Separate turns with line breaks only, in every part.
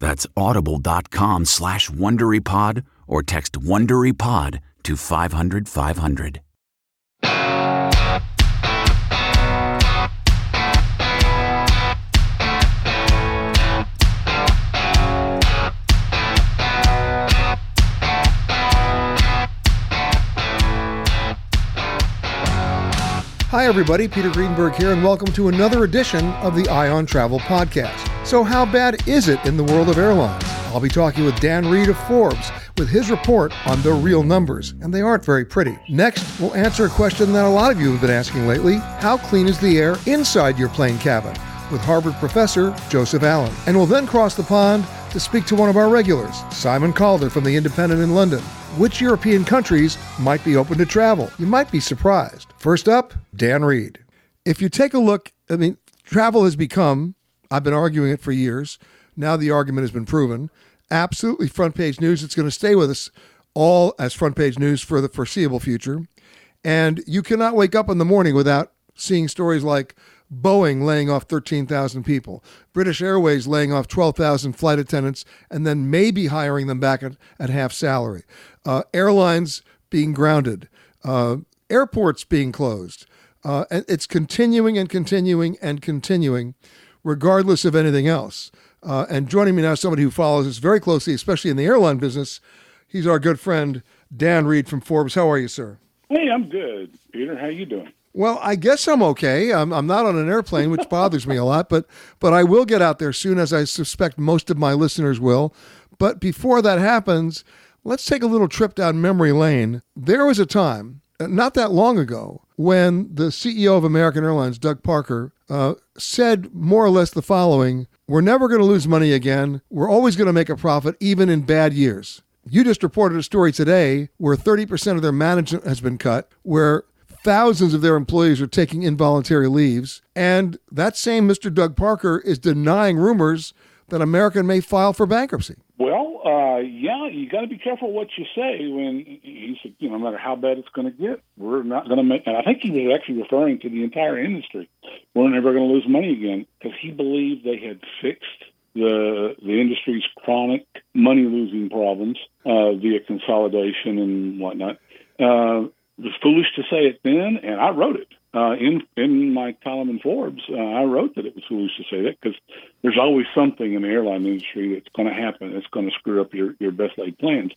That's audible.com slash WonderyPod or text WonderyPod to 500 500.
Hi, everybody. Peter Greenberg here, and welcome to another edition of the Eye on Travel Podcast. So, how bad is it in the world of airlines? I'll be talking with Dan Reed of Forbes with his report on the real numbers, and they aren't very pretty. Next, we'll answer a question that a lot of you have been asking lately How clean is the air inside your plane cabin? with Harvard professor Joseph Allen. And we'll then cross the pond to speak to one of our regulars, Simon Calder from The Independent in London. Which European countries might be open to travel? You might be surprised. First up, Dan Reed. If you take a look, I mean, travel has become, I've been arguing it for years. Now the argument has been proven. Absolutely front page news. It's going to stay with us all as front page news for the foreseeable future. And you cannot wake up in the morning without seeing stories like Boeing laying off 13,000 people, British Airways laying off 12,000 flight attendants and then maybe hiring them back at, at half salary, uh, airlines being grounded, uh, airports being closed. Uh, and it's continuing and continuing and continuing, regardless of anything else. Uh, and joining me now, somebody who follows us very closely, especially in the airline business, he's our good friend Dan Reed from Forbes. How are you, sir?
Hey, I'm good, Peter. How you doing?
Well, I guess I'm okay. I'm, I'm not on an airplane, which bothers me a lot, but but I will get out there soon, as I suspect most of my listeners will. But before that happens, let's take a little trip down memory lane. There was a time, not that long ago, when the CEO of American Airlines, Doug Parker, uh, said more or less the following We're never going to lose money again. We're always going to make a profit, even in bad years. You just reported a story today where 30% of their management has been cut, where thousands of their employees are taking involuntary leaves. And that same Mr. Doug Parker is denying rumors that American may file for bankruptcy.
Well, uh, yeah, you got to be careful what you say when he said, you know, no matter how bad it's going to get, we're not going to make. And I think he was actually referring to the entire industry. We're never going to lose money again because he believed they had fixed the the industry's chronic money losing problems uh, via consolidation and whatnot. Uh, it was foolish to say it then, and I wrote it uh, in in my column in Forbes. Uh, I wrote that it was foolish to say that because there's always something in the airline industry that's going to happen that's going to screw up your your best laid plans.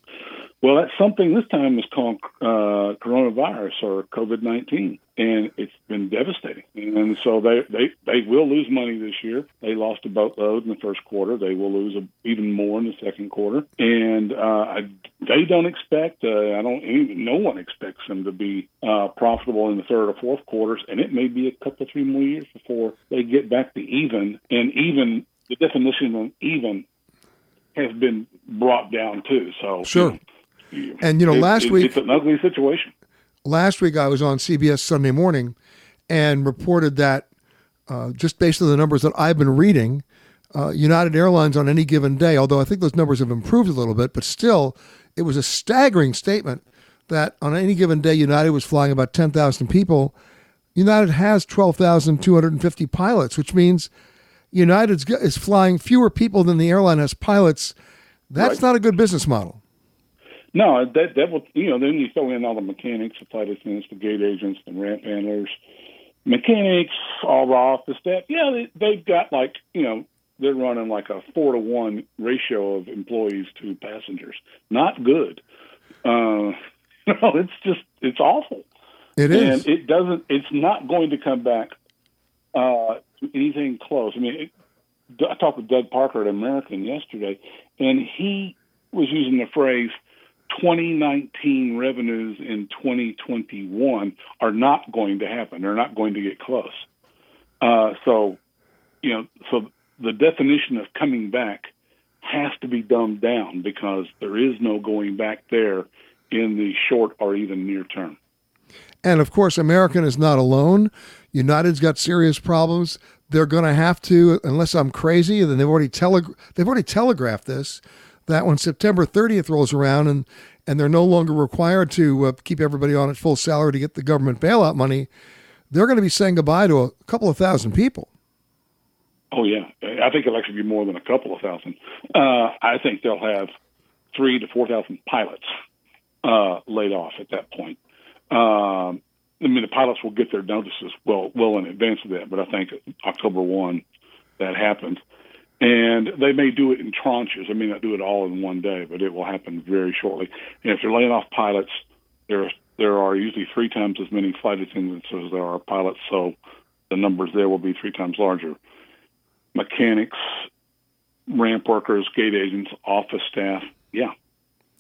Well, that something this time is called uh, coronavirus or COVID nineteen, and it's been devastating. And so they they they will lose money this year. They lost a boatload in the first quarter. They will lose a, even more in the second quarter, and uh, they don't expect. Uh, I don't. No one expects them to be uh, profitable in the third or fourth quarters, and it may be a couple three more years before they get back to even. And even the definition of even has been brought down too. So
Sure.
you know,
And, you know,
it-
last
it-
week-
it's an ugly situation.
last week I was on CBS Sunday Morning and reported that uh, just based on the numbers that I've been reading, uh, United Airlines on any given day, although I think those numbers have improved a little bit, but still, it was a staggering statement that on any given day, United was flying about 10,000 people. United has 12,250 pilots, which means United is flying fewer people than the airline has pilots. That's
Right.
not a good business model.
No, that that will you know. Then you throw in all the mechanics, the flight attendants, the gate agents, the ramp handlers, mechanics, all the office staff. Yeah, they, they've got like you know they're running like a four to one ratio of employees to passengers. Not good. Uh, no, it's just it's awful.
It is.
and it doesn't. It's not going to come back uh, anything close. I mean, it, I talked with Doug Parker at American yesterday, and he was using the phrase 2019 revenues in 2021 are not going to happen. They're not going to get close. Uh, so, you know, so the definition of coming back has to be dumbed down because there is no going back there in the short or even near term.
And of course, American is not alone. United's got serious problems. They're going to have to, unless I'm crazy, then they've already tele- they've already telegraphed this that when September 30th rolls around and and they're no longer required to uh, keep everybody on at full salary to get the government bailout money, they're going to be saying goodbye to a couple of thousand people.
Oh yeah, I think it'll actually be more than a couple of thousand. Uh, I think they'll have three to four thousand pilots uh, laid off at that point. Um, I mean, the pilots will get their notices well well in advance of that, but I think October one that happens, and they may do it in tranches. I may not do it all in one day, but it will happen very shortly. And if they're laying off pilots, there there are usually three times as many flight attendants as there are pilots, so the numbers there will be three times larger mechanics, ramp workers, gate agents, office staff. Yeah,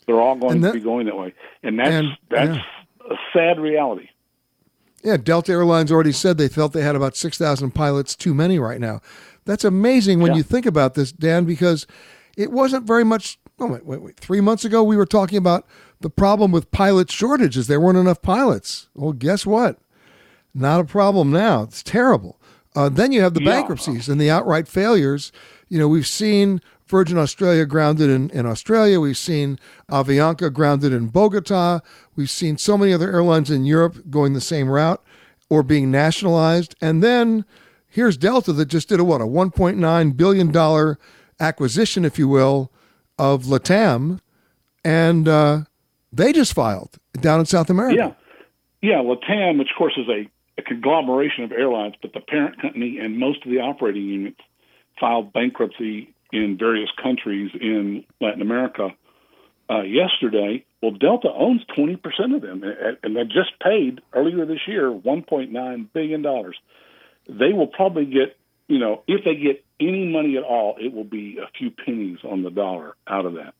they're all going
that-
to be going that way, and that's
and-
that's a sad reality.
Yeah, Delta Airlines already said they felt they had about 6,000 pilots too many right now. That's amazing when
Yeah.
you think about this, Dan, because it wasn't very much. Oh, wait, wait, wait. Three months ago, we were talking about the problem with pilot shortages. There weren't enough pilots. Well, guess what? Not a problem now. It's terrible. Uh, then you have the
Yeah.
bankruptcies and the outright failures. You know, we've seen Virgin Australia grounded in, in Australia. We've seen Avianca grounded in Bogota. We've seen so many other airlines in Europe going the same route or being nationalized. And then here's Delta that just did a what, a $1.9 billion acquisition, if you will, of LATAM. And uh, they just filed down in South America.
Yeah, yeah. Latam, which of course is a, a conglomeration of airlines, but the parent company and most of the operating units filed bankruptcy in various countries in Latin America uh, yesterday. Well, Delta owns 20% of them, and- they just paid earlier this year $1.9 billion. They will probably get, you know, if they get any money at all, it will be a few pennies on the dollar out of that.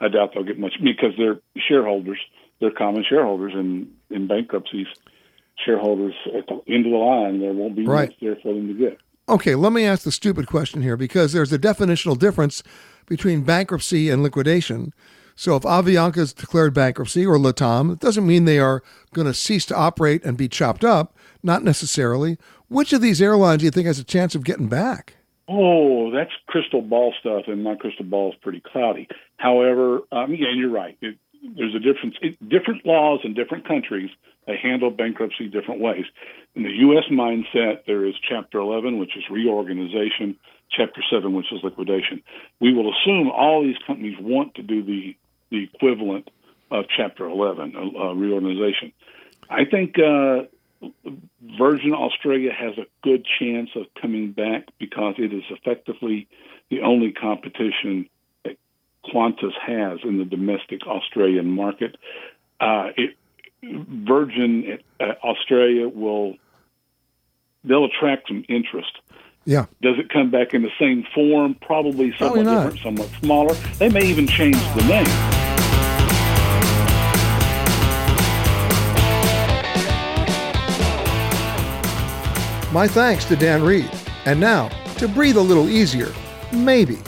I doubt they'll get much because they're shareholders, they're common shareholders, and in bankruptcies, shareholders at the end of the line, there won't be
Right.
much there for them to get.
Okay, let me ask the stupid question here because there's a definitional difference between bankruptcy and liquidation. So if Avianca is declared bankruptcy or Latam, it doesn't mean they are going to cease to operate and be chopped up. Not necessarily. Which of these airlines do you think has a chance of getting back?
Oh, that's crystal ball stuff, and my crystal ball is pretty cloudy. However, um, yeah, you're right. It, there's a difference. Different laws in different countries they handle bankruptcy different ways. In the U.S. mindset, there is Chapter 11, which is reorganization. Chapter 7, which is liquidation. We will assume all these companies want to do the the equivalent of Chapter 11, uh, uh, reorganization. I think uh, Virgin Australia has a good chance of coming back because it is effectively the only competition Qantas has in the domestic Australian market. Uh, it, Virgin uh, Australia will they'll attract some interest.
Yeah.
Does it come back in the same form? Probably
Probably
somewhat
not.
different, somewhat smaller. They may even change the name.
My thanks to Dan Reed. And now, to breathe a little easier, maybe,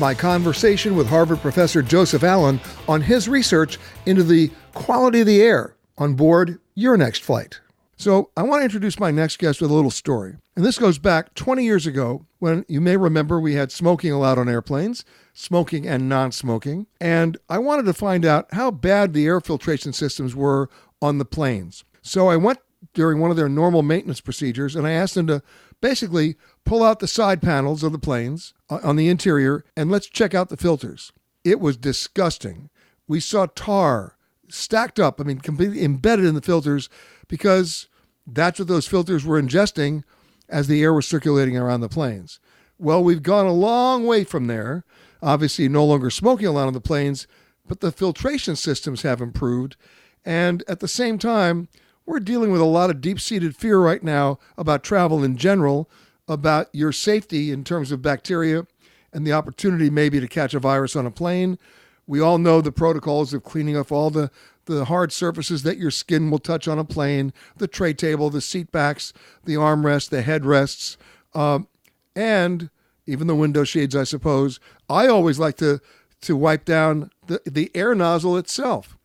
my conversation with Harvard professor Joseph Allen on his research into the quality of the air on board your next flight. So, I want to introduce my next guest with a little story. And this goes back 20 years ago when you may remember we had smoking allowed on airplanes, smoking and non smoking. And I wanted to find out how bad the air filtration systems were on the planes. So, I went during one of their normal maintenance procedures and I asked them to basically pull out the side panels of the planes uh, on the interior and let's check out the filters. It was disgusting. We saw tar stacked up, I mean, completely embedded in the filters because that's what those filters were ingesting as the air was circulating around the planes. Well, we've gone a long way from there. Obviously, no longer smoking a lot on the planes, but the filtration systems have improved. And at the same time, we're dealing with a lot of deep seated fear right now about travel in general, about your safety in terms of bacteria and the opportunity maybe to catch a virus on a plane. We all know the protocols of cleaning off all the, the hard surfaces that your skin will touch on a plane the tray table, the seat backs, the armrests, the headrests, um, and even the window shades, I suppose. I always like to, to wipe down the, the air nozzle itself.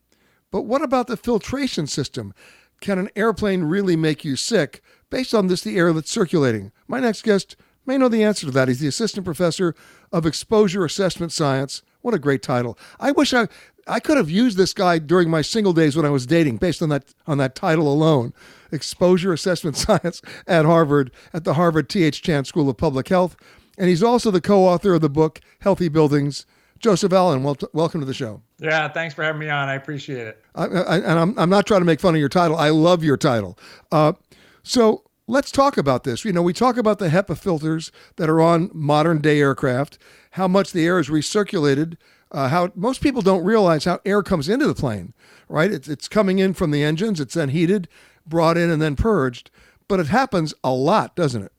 But what about the filtration system? Can an airplane really make you sick based on this the air that's circulating? My next guest may know the answer to that. He's the assistant professor of exposure assessment science. What a great title. I wish I I could have used this guy during my single days when I was dating based on that on that title alone. Exposure assessment science at Harvard at the Harvard T.H. Chan School of Public Health. And he's also the co-author of the book Healthy Buildings Joseph Allen, wel- welcome to the show.
Yeah, thanks for having me on. I appreciate it.
I, I, and I'm, I'm not trying to make fun of your title. I love your title. Uh, so let's talk about this. You know, we talk about the HEPA filters that are on modern day aircraft, how much the air is recirculated, uh, how most people don't realize how air comes into the plane, right? It's, it's coming in from the engines, it's then heated, brought in, and then purged. But it happens a lot, doesn't it?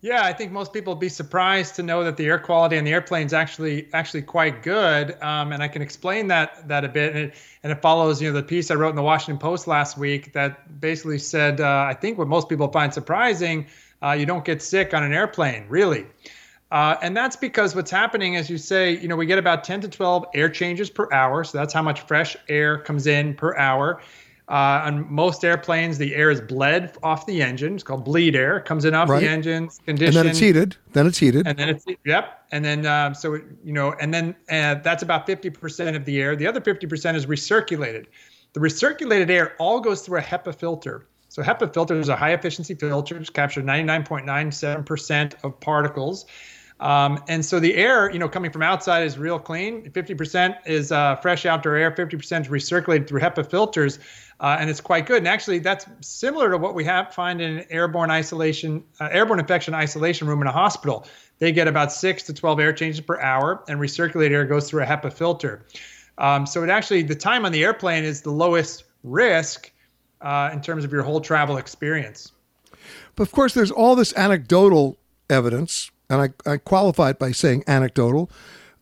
Yeah, I think most people would be surprised to know that the air quality on the airplane is actually actually quite good, um, and I can explain that that a bit. And it, and it follows, you know, the piece I wrote in the Washington Post last week that basically said, uh, I think what most people find surprising, uh, you don't get sick on an airplane, really. Uh, and that's because what's happening, as you say, you know, we get about 10 to 12 air changes per hour. So that's how much fresh air comes in per hour. Uh, on most airplanes, the air is bled off the engine. It's called bleed air. It comes in off right. the engine, conditioned.
And then it's heated. Then it's heated.
And then it's yep. And then um, so it, you know, and then uh, that's about 50% of the air. The other 50% is recirculated. The recirculated air all goes through a HEPA filter. So HEPA filters are high efficiency filters, capture 99.97% of particles. Um, and so the air, you know, coming from outside is real clean. 50% is uh, fresh outdoor air. 50% is recirculated through HEPA filters uh, and it's quite good. And actually, that's similar to what we have find in an airborne isolation, uh, airborne infection isolation room in a hospital. They get about six to 12 air changes per hour, and recirculated air goes through a HEPA filter. Um, so it actually, the time on the airplane is the lowest risk uh, in terms of your whole travel experience.
But of course, there's all this anecdotal evidence, and I, I qualify it by saying anecdotal,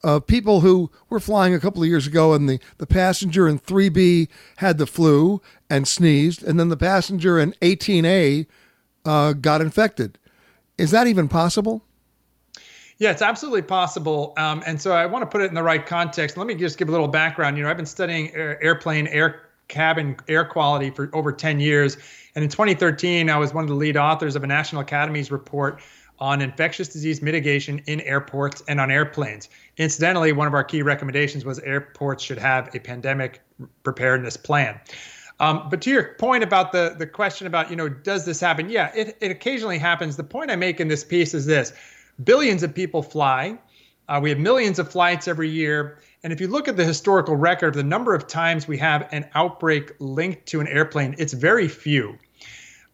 of people who were flying a couple of years ago and the, the passenger in 3B had the flu and sneezed, and then the passenger in 18A uh, got infected. Is that even possible?
Yeah, it's absolutely possible. Um, and so I want to put it in the right context. Let me just give a little background. You know, I've been studying air, airplane air cabin air quality for over 10 years. And in 2013, I was one of the lead authors of a National Academies report on infectious disease mitigation in airports and on airplanes. Incidentally, one of our key recommendations was airports should have a pandemic preparedness plan. Um, but to your point about the the question about you know does this happen? Yeah, it, it occasionally happens. The point I make in this piece is this: billions of people fly. Uh, we have millions of flights every year. And if you look at the historical record the number of times we have an outbreak linked to an airplane, it's very few.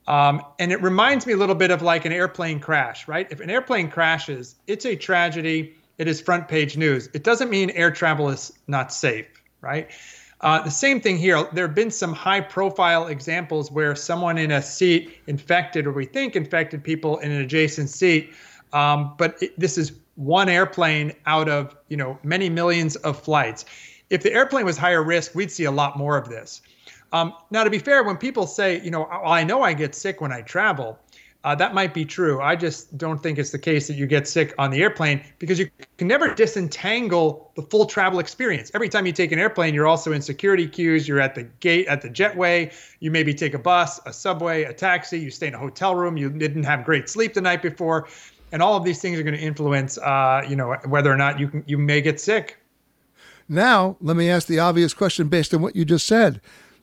Um, and it reminds me a little bit of like an airplane crash, right? If an airplane crashes, it's a tragedy. It is front page news. It doesn't mean air travel is not safe, right? Uh, the same thing here. There have been some high profile examples where someone in a seat infected, or we think infected people in an adjacent seat. Um, but it, this is one airplane out of you know many millions of flights. If the airplane was higher risk, we'd see a lot more of this. Um, now, to be fair, when people say, you know, I know I get sick when I travel, uh, that might be true. I just don't think it's the case that you get sick on the airplane because you can never disentangle the full travel experience. Every time you take an airplane, you're also in security queues. You're at the gate at the jetway. You maybe take a bus, a subway, a taxi. You stay in a hotel room. You didn't have great sleep the night before, and all of these things are going to influence, uh, you know, whether or not you can, you may get sick.
Now, let me ask the obvious question based on what you just said.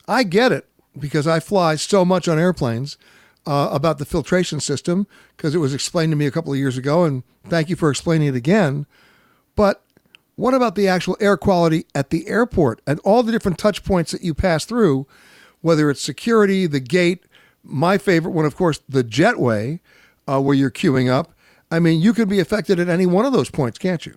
I get it because I fly so much on airplanes uh, about the filtration system because it was explained to me a couple of years ago, and thank you for explaining it again. But what about the actual air quality at the airport and all the different touch points that you pass through, whether it's security, the gate, my favorite one, of course, the jetway, uh, where you're queuing up. I mean, you could be affected at any one of those points, can't you?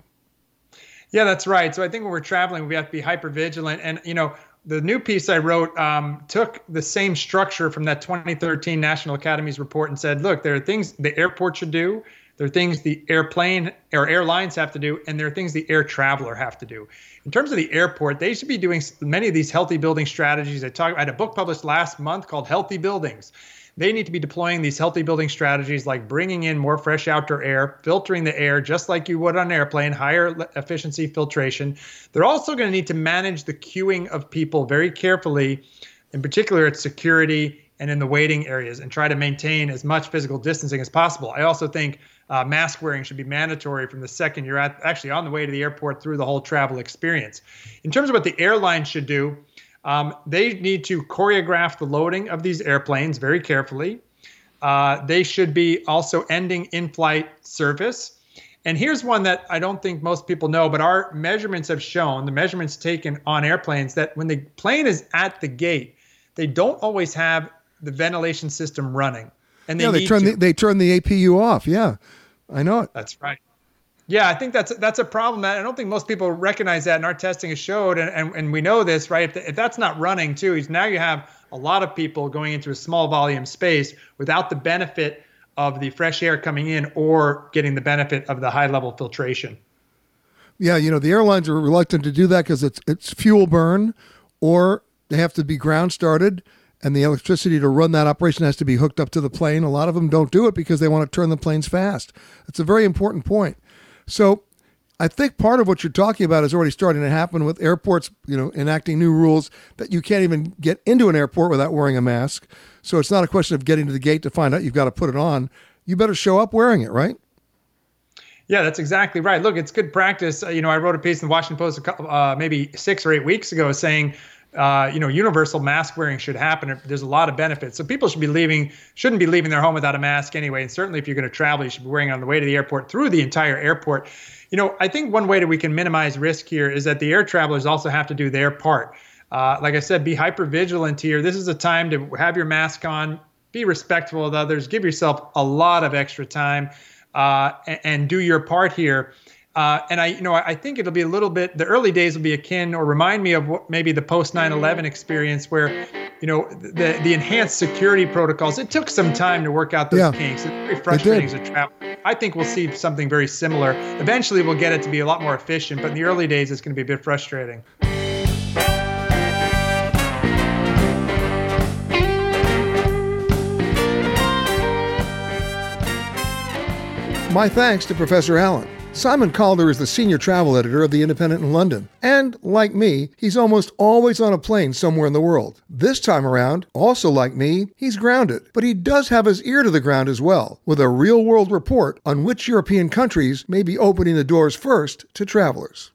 Yeah, that's right. So I think when we're traveling, we have to be hyper vigilant. And, you know, the new piece I wrote um, took the same structure from that 2013 National Academies report and said, look, there are things the airport should do, there are things the airplane or airlines have to do, and there are things the air traveler have to do. In terms of the airport, they should be doing many of these healthy building strategies. I talked. I had a book published last month called Healthy Buildings they need to be deploying these healthy building strategies like bringing in more fresh outdoor air, filtering the air just like you would on an airplane, higher efficiency filtration. They're also going to need to manage the queuing of people very carefully, in particular at security and in the waiting areas, and try to maintain as much physical distancing as possible. I also think uh, mask wearing should be mandatory from the second you're at, actually on the way to the airport through the whole travel experience. In terms of what the airline should do, um, they need to choreograph the loading of these airplanes very carefully. Uh, they should be also ending in flight service. And here's one that I don't think most people know, but our measurements have shown the measurements taken on airplanes that when the plane is at the gate, they don't always have the ventilation system running. And they,
yeah, they turn the, they turn the APU off. Yeah, I know it.
That's right. Yeah, I think that's that's a problem. I don't think most people recognize that, and our testing has showed, and, and, and we know this, right? If, if that's not running too, is now you have a lot of people going into a small volume space without the benefit of the fresh air coming in or getting the benefit of the high level filtration.
Yeah, you know the airlines are reluctant to do that because it's it's fuel burn, or they have to be ground started, and the electricity to run that operation has to be hooked up to the plane. A lot of them don't do it because they want to turn the planes fast. It's a very important point. So I think part of what you're talking about is already starting to happen with airports, you know, enacting new rules that you can't even get into an airport without wearing a mask. So it's not a question of getting to the gate to find out you've got to put it on. You better show up wearing it, right?
Yeah, that's exactly right. Look, it's good practice. Uh, you know, I wrote a piece in the Washington Post a couple, uh, maybe six or eight weeks ago saying uh, you know, universal mask wearing should happen. There's a lot of benefits. So people should be leaving, shouldn't be leaving their home without a mask anyway. And certainly if you're going to travel, you should be wearing it on the way to the airport through the entire airport. You know, I think one way that we can minimize risk here is that the air travelers also have to do their part. Uh, like I said, be hyper vigilant here. This is a time to have your mask on, be respectful of others, give yourself a lot of extra time, uh, and, and do your part here. Uh, and I, you know, I think it'll be a little bit. The early days will be akin or remind me of what maybe the post 9/11 experience, where, you know, the the enhanced security protocols. It took some time to work out those yeah, kinks. It's very frustrating as a. I think we'll see something very similar. Eventually, we'll get it to be a lot more efficient, but in the early days, it's going to be a bit frustrating.
My thanks to Professor Allen. Simon Calder is the senior travel editor of The Independent in London, and like me, he's almost always on a plane somewhere in the world. This time around, also like me, he's grounded, but he does have his ear to the ground as well, with a real world report on which European countries may be opening the doors first to travelers.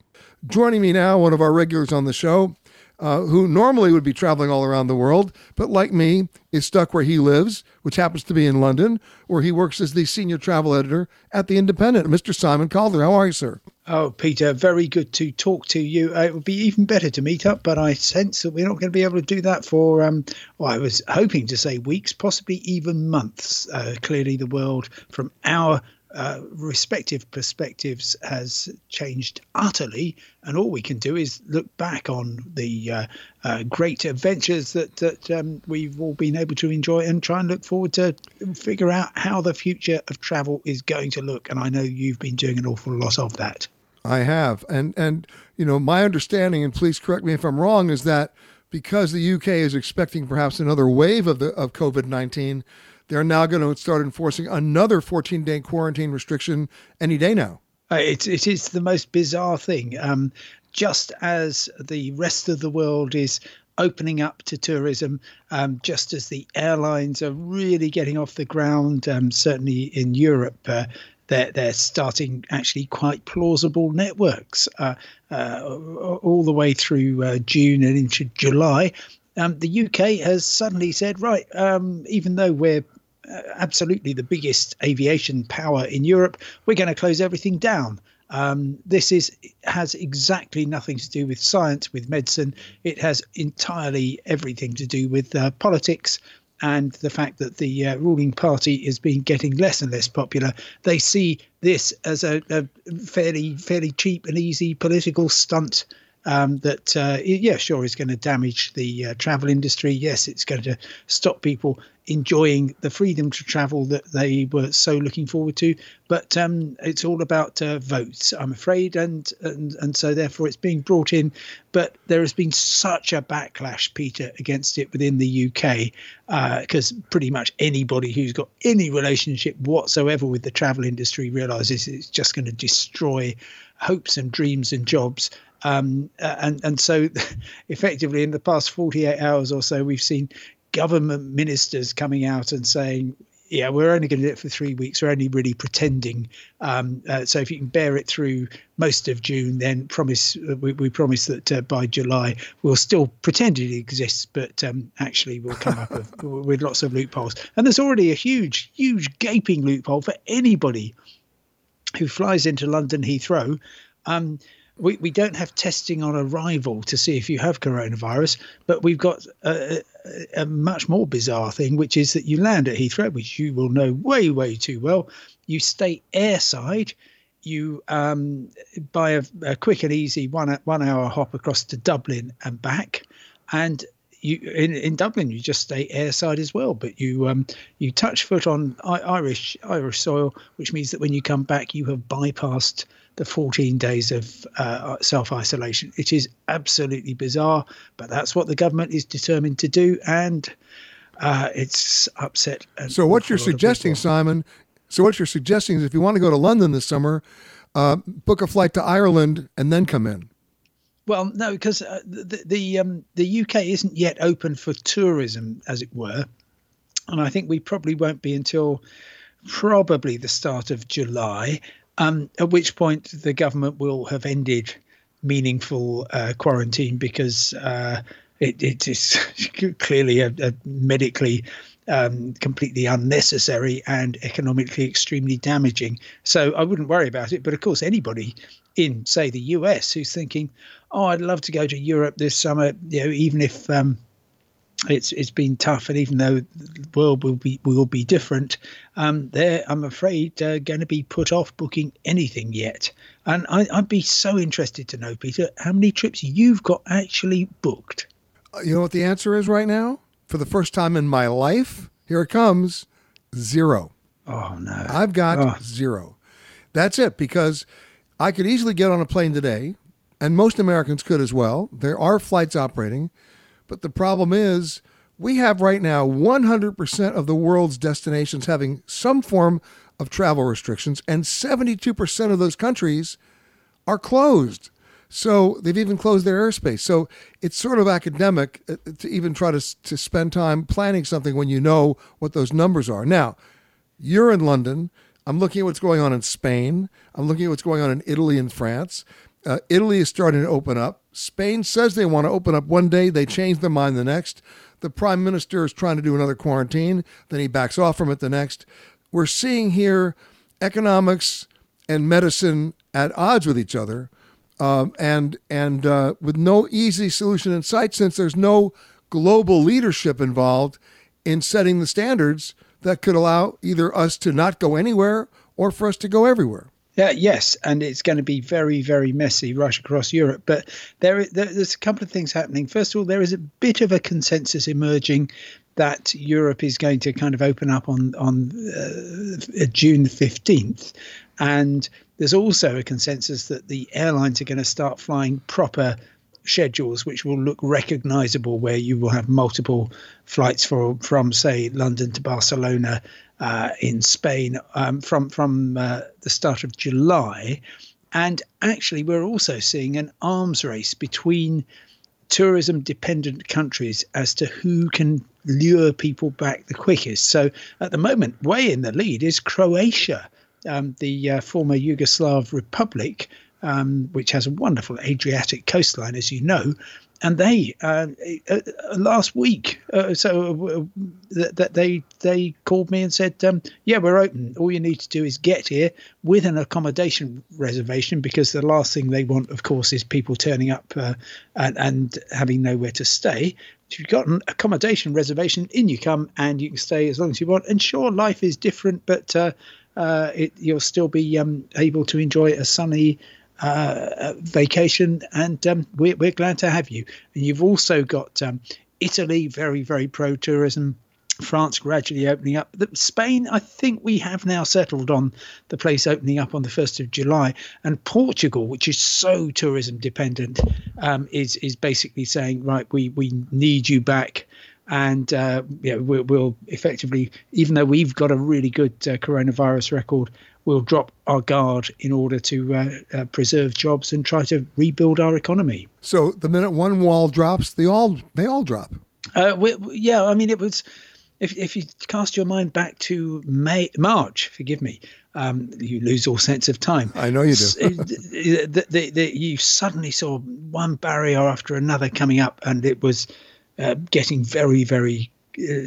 Joining me now, one of our regulars on the show, uh, who normally would be traveling all around the world, but like me, is stuck where he lives, which happens to be in London, where he works as the senior travel editor at The Independent. Mr. Simon Calder, how are you, sir?
Oh, Peter, very good to talk to you. Uh, it would be even better to meet up, but I sense that we're not going to be able to do that for, um, well, I was hoping to say weeks, possibly even months. Uh, clearly, the world from our uh, respective perspectives has changed utterly, and all we can do is look back on the uh, uh, great adventures that that um, we've all been able to enjoy, and try and look forward to figure out how the future of travel is going to look. And I know you've been doing an awful lot of that.
I have, and and you know my understanding, and please correct me if I'm wrong, is that because the UK is expecting perhaps another wave of the of COVID nineteen they're now going to start enforcing another 14 day quarantine restriction any day now.
Uh, it, it is the most bizarre thing. Um, just as the rest of the world is opening up to tourism, um, just as the airlines are really getting off the ground, um, certainly in Europe. Uh, they're, they're starting actually quite plausible networks uh, uh, all the way through uh, June and into July. Um, the UK has suddenly said, right, um, even though we're absolutely the biggest aviation power in Europe, we're going to close everything down. Um, this is has exactly nothing to do with science, with medicine. It has entirely everything to do with uh, politics and the fact that the uh, ruling party is being getting less and less popular. They see this as a, a fairly fairly cheap and easy political stunt um, that, uh, yeah, sure, is going to damage the uh, travel industry. Yes, it's going to stop people enjoying the freedom to travel that they were so looking forward to. But um, it's all about uh, votes, I'm afraid, and, and and so therefore it's being brought in. But there has been such a backlash, Peter, against it within the UK, because uh, pretty much anybody who's got any relationship whatsoever with the travel industry realizes it's just going to destroy hopes and dreams and jobs. Um, and and so, effectively, in the past 48 hours or so, we've seen government ministers coming out and saying, "Yeah, we're only going to do it for three weeks. We're only really pretending. Um, uh, so if you can bear it through most of June, then promise we, we promise that uh, by July we'll still pretend it exists, but um, actually we'll come up with, with lots of loopholes. And there's already a huge, huge gaping loophole for anybody who flies into London Heathrow. Um, we, we don't have testing on arrival to see if you have coronavirus, but we've got a, a, much more bizarre thing, which is that you land at Heathrow, which you will know way, way too well. You stay airside. You um, buy a, a quick and easy one one hour hop across to Dublin and back, and you in, in Dublin you just stay airside as well, but you um, you touch foot on Irish Irish soil, which means that when you come back you have bypassed the 14 days of uh, self isolation. It is absolutely bizarre, but that's what the government is determined to do, and uh, it's upset.
So, what you're suggesting, Simon? So, what you're suggesting is if you want to go to London this summer, uh, book a flight to Ireland and then come in.
Well, no, because uh, the the, um, the UK isn't yet open for tourism, as it were, and I think we probably won't be until probably the start of July um, at which point the government will have ended meaningful uh, quarantine because uh, it, it is clearly a, a medically um, completely unnecessary and economically extremely damaging. So I wouldn't worry about it. But of course, anybody in, say, the US who's thinking, "Oh, I'd love to go to Europe this summer," you know, even if um, it's it's been tough, and even though the world will be will be different, um, they're I'm afraid uh, going to be put off booking anything yet. And I, would be so interested to know, Peter, how many trips you've got actually booked.
Uh, you know what the answer is right now? For the first time in my life, here it comes, zero.
Oh no,
I've got oh. zero. That's it because I could easily get on a plane today, and most Americans could as well. There are flights operating but the problem is, we have right now 100% of the world's destinations having some form of travel restrictions, and 72% of those countries are closed. So they've even closed their airspace. So it's sort of academic uh, to even try to, to spend time planning something when you know what those numbers are. Now, you're in London. I'm looking at what's going on in Spain. I'm looking at what's going on in Italy and France. Uh, Italy is starting to open up. Spain says they want to open up one day, they change their mind the next. The prime minister is trying to do another quarantine, then he backs off from it the next. We're seeing here economics and medicine at odds with each other, um, and and uh, with no easy solution in sight, since there's no global leadership involved in setting the standards that could allow either us to not go anywhere or for us to go everywhere.
Yeah, yes, and it's going to be very, very messy right across Europe. But there, there's a couple of things happening. First of all, there is a bit of a consensus emerging that Europe is going to kind of open up on on uh, June fifteenth, and there's also a consensus that the airlines are going to start flying proper schedules which will look recognizable where you will have multiple flights for from say london to barcelona uh, in spain um, from from uh, the start of july. And actually we're also seeing an arms race between tourism dependent countries as to who can lure people back the quickest. So at the moment way in the lead is croatia um, the uh, former yugoslav republic um, which has a wonderful Adriatic coastline, as you know. And they uh, uh, last week, uh, so that uh, they they called me and said, um, "Yeah, we're open. All you need to do is get here with an accommodation reservation, because the last thing they want, of course, is people turning up uh, and, and having nowhere to stay. If you've got an accommodation reservation, in you come, and you can stay as long as you want. And sure, life is different, but uh, it, you'll still be um, able to enjoy a sunny." Uh, vacation, and um, we're, we're glad to have you. And you've also got um, Italy, very, very pro tourism. France gradually opening up. Spain, I think we have now settled on the place opening up on the first of July, and Portugal, which is so tourism dependent, um, is is basically saying right, we we need you back, and uh, yeah, we'll, we'll, effectively, even though we've got a really good uh, coronavirus record, we'll drop our guard in order to uh, uh, preserve jobs and try to rebuild our economy.
So the minute one wall drops, they all they all drop.
Uh, we, yeah, I mean it was. If, if you cast your mind back to May March, forgive me, um, you lose all sense of time.
I know you do.
the, the, the, you suddenly saw one barrier after another coming up, and it was uh, getting very, very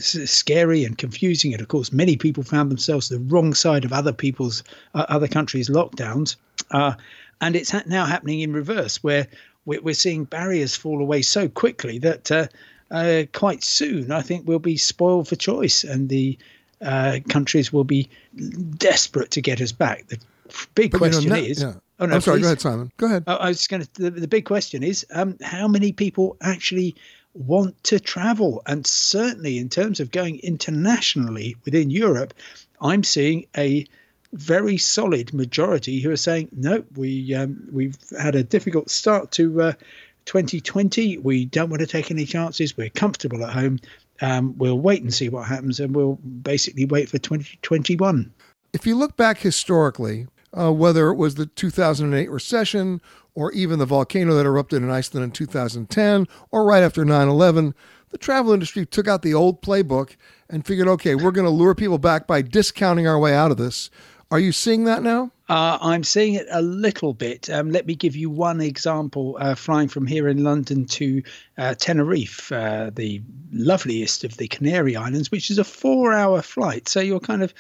scary and confusing. And of course, many people found themselves the wrong side of other people's, uh, other countries' lockdowns. Uh, and it's ha- now happening in reverse, where we're, we're, seeing barriers fall away so quickly that uh, uh quite soon, I think we'll be spoiled for choice, and the uh, countries will be desperate to get us back. The big but question you know, is. Yeah.
Oh, no, I'm sorry. Please. Go ahead, Simon. Go ahead.
I was going to. The, the big question is, um, how many people actually want to travel. And certainly, in terms of going internationally within Europe, I'm seeing a very solid majority who are saying, no, we um, we've had a difficult start to uh, 2020. We don't want to take any chances. We're comfortable at home. Um, we'll wait and see what happens, and we'll basically wait for 2021.
If you look back historically, uh, whether it was the 2008 recession or even the volcano that erupted in Iceland in 2010 or right after 9 11, the travel industry took out the old playbook and figured, okay, we're going to lure people back by discounting our way out of this. Are you seeing that now?
Uh, I'm seeing it a little bit. Um, let me give you one example. Uh, flying from here in London to uh, Tenerife, uh, the loveliest of the Canary Islands, which is a four hour flight. So you're kind of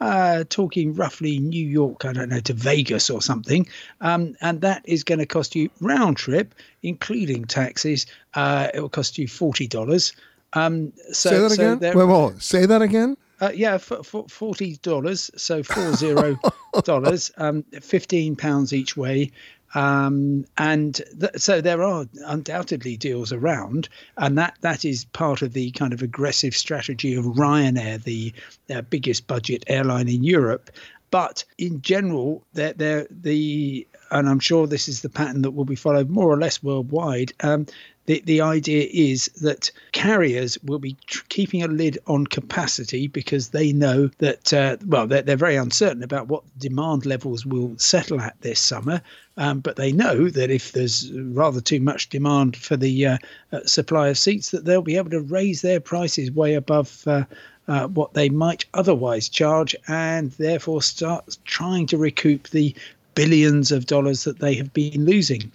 uh, talking roughly New York, I don't know, to Vegas or something. Um, and that is going to cost you round trip, including taxes. Uh, it will cost you $40. Um,
so, Say that so again? Wait, wait, Say that again?
Uh, yeah, for, f- forty dollars, so four zero dollars, um, fifteen pounds each way, um, and th- so there are undoubtedly deals around, and that that is part of the kind of aggressive strategy of Ryanair, the uh, biggest budget airline in Europe. But in general, they're, they're the and I'm sure this is the pattern that will be followed more or less worldwide. Um, the, the idea is that carriers will be tr- keeping a lid on capacity because they know that, uh, well, they're, they're very uncertain about what demand levels will settle at this summer. Um, but they know that if there's rather too much demand for the uh, uh, supply of seats, that they'll be able to raise their prices way above uh, uh, what they might otherwise charge, and therefore start trying to recoup the billions of dollars that they have been losing.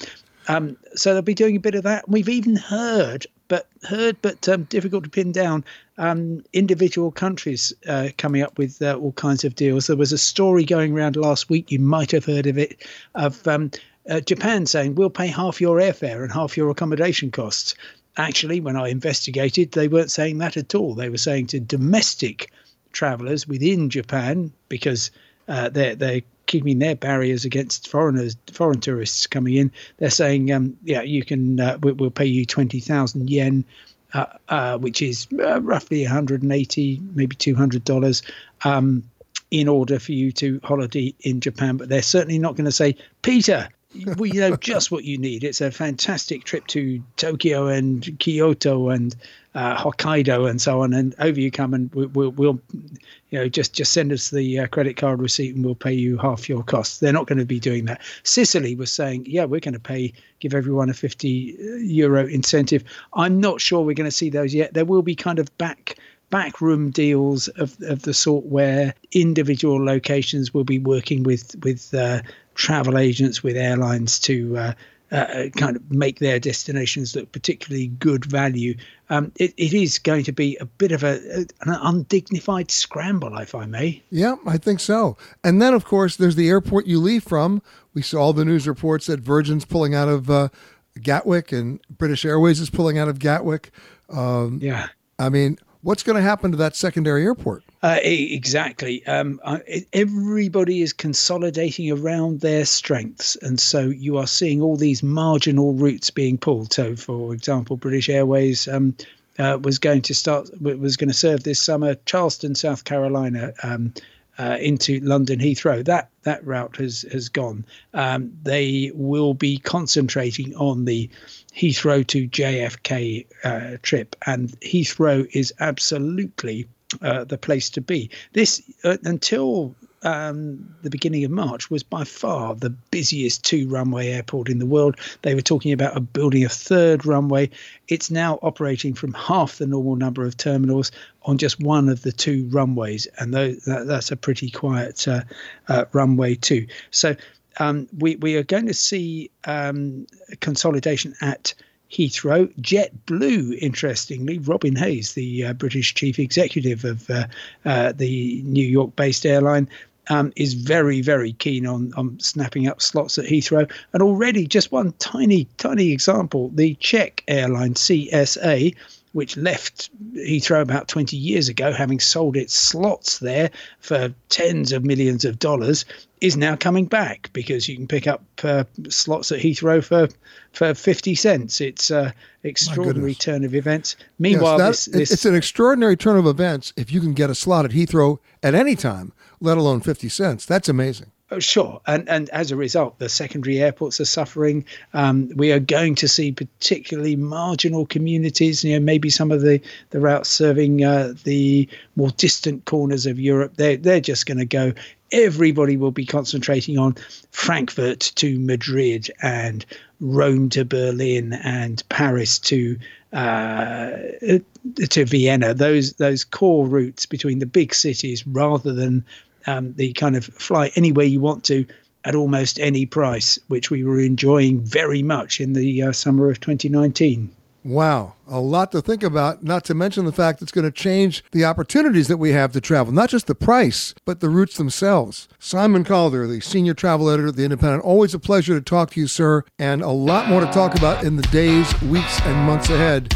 Um, so they'll be doing a bit of that. We've even heard, but heard, but um, difficult to pin down. Um, individual countries uh, coming up with uh, all kinds of deals. There was a story going around last week. You might have heard of it, of um, uh, Japan saying we'll pay half your airfare and half your accommodation costs. Actually, when I investigated, they weren't saying that at all. They were saying to domestic travellers within Japan because uh, they're they're keeping their barriers against foreigners, foreign tourists coming in. They're saying, um, yeah, you can, uh, we, will pay you 20,000 yen, uh, uh, which is uh, roughly 180, maybe $200, um, in order for you to holiday in Japan. But they're certainly not going to say, Peter, we know just what you need. It's a fantastic trip to Tokyo and Kyoto and uh, Hokkaido and so on. And over you come, and we, will we'll, you know, just just send us the uh, credit card receipt, and we'll pay you half your costs. They're not going to be doing that. Sicily was saying, yeah, we're going to pay, give everyone a 50 euro incentive. I'm not sure we're going to see those yet. There will be kind of back backroom deals of, of the sort where individual locations will be working with with uh, travel agents, with airlines to uh, uh, kind of make their destinations look particularly good value. Um, it, it is going to be a bit of a, an undignified scramble, if I may.
Yeah, I think so. And then, of course, there's the airport you leave from. We saw all the news reports that Virgin's pulling out of uh, Gatwick and British Airways is pulling out of Gatwick.
Um, yeah.
I mean, what's going to happen to that secondary airport?
Uh, exactly. Um, everybody is consolidating around their strengths, and so you are seeing all these marginal routes being pulled. So, for example, British Airways um, uh, was going to start was going to serve this summer Charleston, South Carolina. Um, uh, into London Heathrow. That that route has has gone. Um, they will be concentrating on the Heathrow to JFK uh, trip, and Heathrow is absolutely uh, the place to be. This uh, until um, the beginning of March was by far the busiest two runway airport in the world. They were talking about building a third runway. It's now operating from half the normal number of terminals on just one of the two runways, and that, that's a pretty quiet uh, uh, runway too. So um, we we are going to see um, consolidation at Heathrow. JetBlue, interestingly, Robin Hayes, the uh, British chief executive of uh, uh, the New York based airline, um, is very, very keen on, on snapping up slots at Heathrow. And already, just one tiny, tiny example the Czech airline CSA which left Heathrow about 20 years ago, having sold its slots there for tens of millions of dollars, is now coming back because you can pick up uh, slots at Heathrow for for 50 cents. It's an extraordinary turn of events. Meanwhile,
yes, that, this, this, it's an extraordinary turn of events if you can get a slot at Heathrow at any time, let alone 50 cents. That's amazing.
Oh, sure, and and as a result, the secondary airports are suffering. Um, we are going to see particularly marginal communities. You know, maybe some of the the routes serving uh, the more distant corners of Europe. They they're just going to go. Everybody will be concentrating on Frankfurt to Madrid and Rome to Berlin and Paris to uh, to Vienna. Those those core routes between the big cities, rather than um, the kind of fly anywhere you want to at almost any price, which we were enjoying very much in the uh, summer of 2019.
Wow, a lot to think about, not to mention the fact it's going to change the opportunities that we have to travel, not just the price, but the routes themselves. Simon Calder, the senior travel editor at The Independent, always a pleasure to talk to you, sir, and a lot more to talk about in the days, weeks, and months ahead.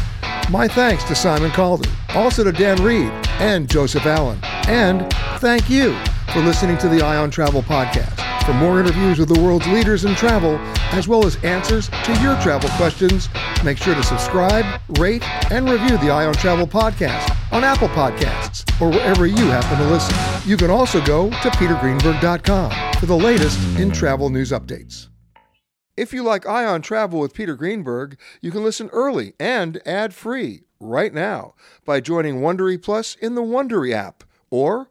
My thanks to Simon Calder, also to Dan Reed and Joseph Allen, and thank you for listening to the Eye on Travel podcast. For more interviews with the world's leaders in travel, as well as answers to your travel questions, make sure to subscribe, rate, and review the Eye on Travel podcast on Apple Podcasts or wherever you happen to listen. You can also go to petergreenberg.com for the latest in travel news updates. If you like Eye on Travel with Peter Greenberg, you can listen early and ad-free right now by joining Wondery Plus in the Wondery app or